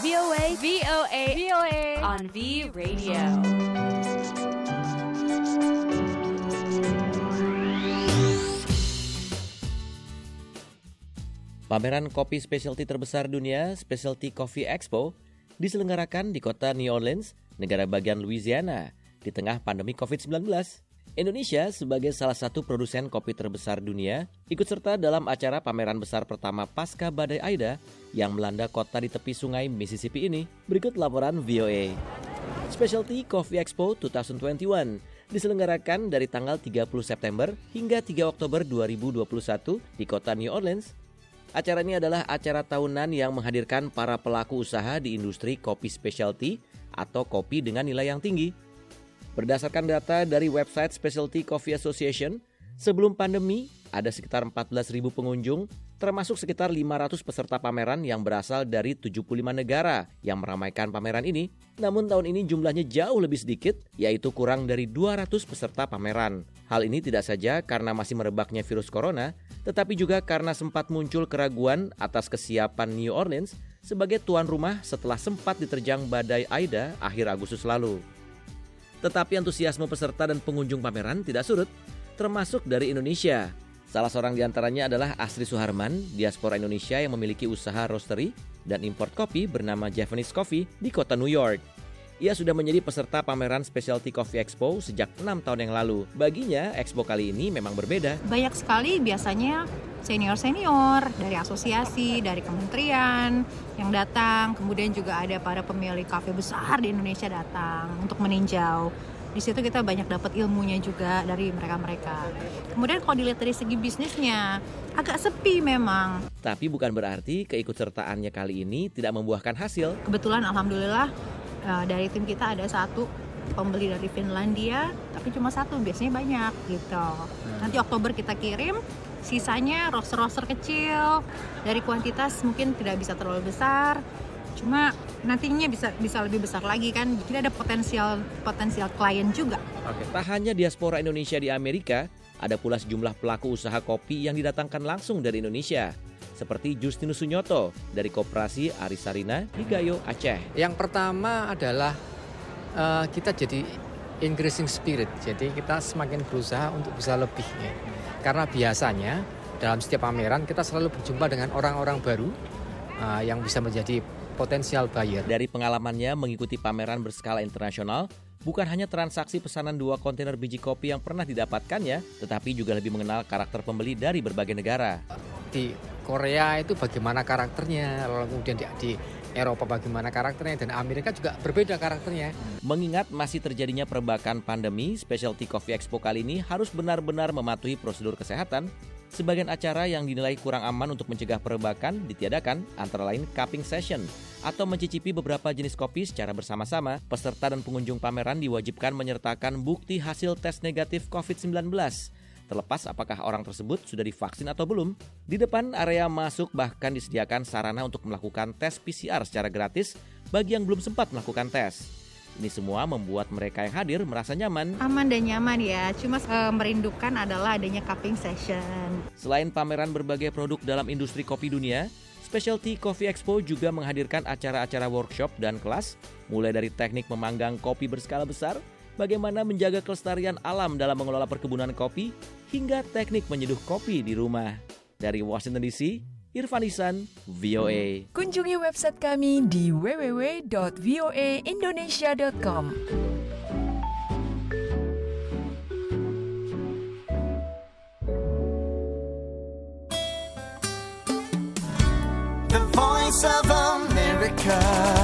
VOA, VOA, VOA on V Radio. Pameran kopi specialty terbesar dunia, Specialty Coffee Expo, diselenggarakan di kota New Orleans, negara bagian Louisiana, di tengah pandemi COVID-19. Indonesia sebagai salah satu produsen kopi terbesar dunia ikut serta dalam acara pameran besar pertama pasca badai Aida yang melanda kota di tepi sungai Mississippi ini. Berikut laporan VOA. Specialty Coffee Expo 2021 diselenggarakan dari tanggal 30 September hingga 3 Oktober 2021 di kota New Orleans. Acara ini adalah acara tahunan yang menghadirkan para pelaku usaha di industri kopi specialty atau kopi dengan nilai yang tinggi. Berdasarkan data dari website Specialty Coffee Association, sebelum pandemi ada sekitar 14.000 pengunjung, termasuk sekitar 500 peserta pameran yang berasal dari 75 negara yang meramaikan pameran ini. Namun tahun ini jumlahnya jauh lebih sedikit, yaitu kurang dari 200 peserta pameran. Hal ini tidak saja karena masih merebaknya virus corona, tetapi juga karena sempat muncul keraguan atas kesiapan New Orleans sebagai tuan rumah setelah sempat diterjang badai Aida akhir Agustus lalu. Tetapi antusiasme peserta dan pengunjung pameran tidak surut, termasuk dari Indonesia. Salah seorang di antaranya adalah Asri Suharman, diaspora Indonesia yang memiliki usaha roastery dan import kopi bernama Japanese Coffee di kota New York. Ia sudah menjadi peserta pameran Specialty Coffee Expo sejak enam tahun yang lalu. Baginya, expo kali ini memang berbeda. Banyak sekali biasanya senior-senior dari asosiasi, dari kementerian yang datang. Kemudian juga ada para pemilik kafe besar di Indonesia datang untuk meninjau. Di situ kita banyak dapat ilmunya juga dari mereka-mereka. Kemudian kalau dilihat dari segi bisnisnya, agak sepi memang. Tapi bukan berarti keikutsertaannya kali ini tidak membuahkan hasil. Kebetulan alhamdulillah uh, dari tim kita ada satu pembeli dari Finlandia tapi cuma satu biasanya banyak gitu. Nanti Oktober kita kirim sisanya roster-roster kecil dari kuantitas mungkin tidak bisa terlalu besar cuma nantinya bisa bisa lebih besar lagi kan jadi ada potensial potensial klien juga. Oke, tak hanya diaspora Indonesia di Amerika, ada pula sejumlah pelaku usaha kopi yang didatangkan langsung dari Indonesia. Seperti Justinus Sunyoto dari Koperasi Arisarina di Gayo, Aceh. Yang pertama adalah uh, kita jadi increasing spirit. Jadi kita semakin berusaha untuk bisa lebih. Ya. Karena biasanya dalam setiap pameran kita selalu berjumpa dengan orang-orang baru uh, yang bisa menjadi potensial buyer. Dari pengalamannya mengikuti pameran berskala internasional, bukan hanya transaksi pesanan dua kontainer biji kopi yang pernah didapatkannya, tetapi juga lebih mengenal karakter pembeli dari berbagai negara. Di Korea itu bagaimana karakternya, lalu kemudian di, di Eropa bagaimana karakternya, dan Amerika juga berbeda karakternya. Mengingat masih terjadinya perbakan pandemi, Specialty Coffee Expo kali ini harus benar-benar mematuhi prosedur kesehatan. Sebagian acara yang dinilai kurang aman untuk mencegah perbakan ditiadakan, antara lain cupping session atau mencicipi beberapa jenis kopi secara bersama-sama. Peserta dan pengunjung pameran diwajibkan menyertakan bukti hasil tes negatif COVID-19 terlepas apakah orang tersebut sudah divaksin atau belum. Di depan area masuk bahkan disediakan sarana untuk melakukan tes PCR secara gratis bagi yang belum sempat melakukan tes. Ini semua membuat mereka yang hadir merasa nyaman. aman dan nyaman ya cuma eh, merindukan adalah adanya cupping session Selain pameran berbagai produk dalam industri kopi dunia, Specialty Coffee Expo juga menghadirkan acara-acara workshop dan kelas, mulai dari teknik memanggang kopi berskala besar, bagaimana menjaga kelestarian alam dalam mengelola perkebunan kopi, hingga teknik menyeduh kopi di rumah. Dari Washington DC, Irfan Isan, VOA. Kunjungi website kami di www.voaindonesia.com. The voice of America.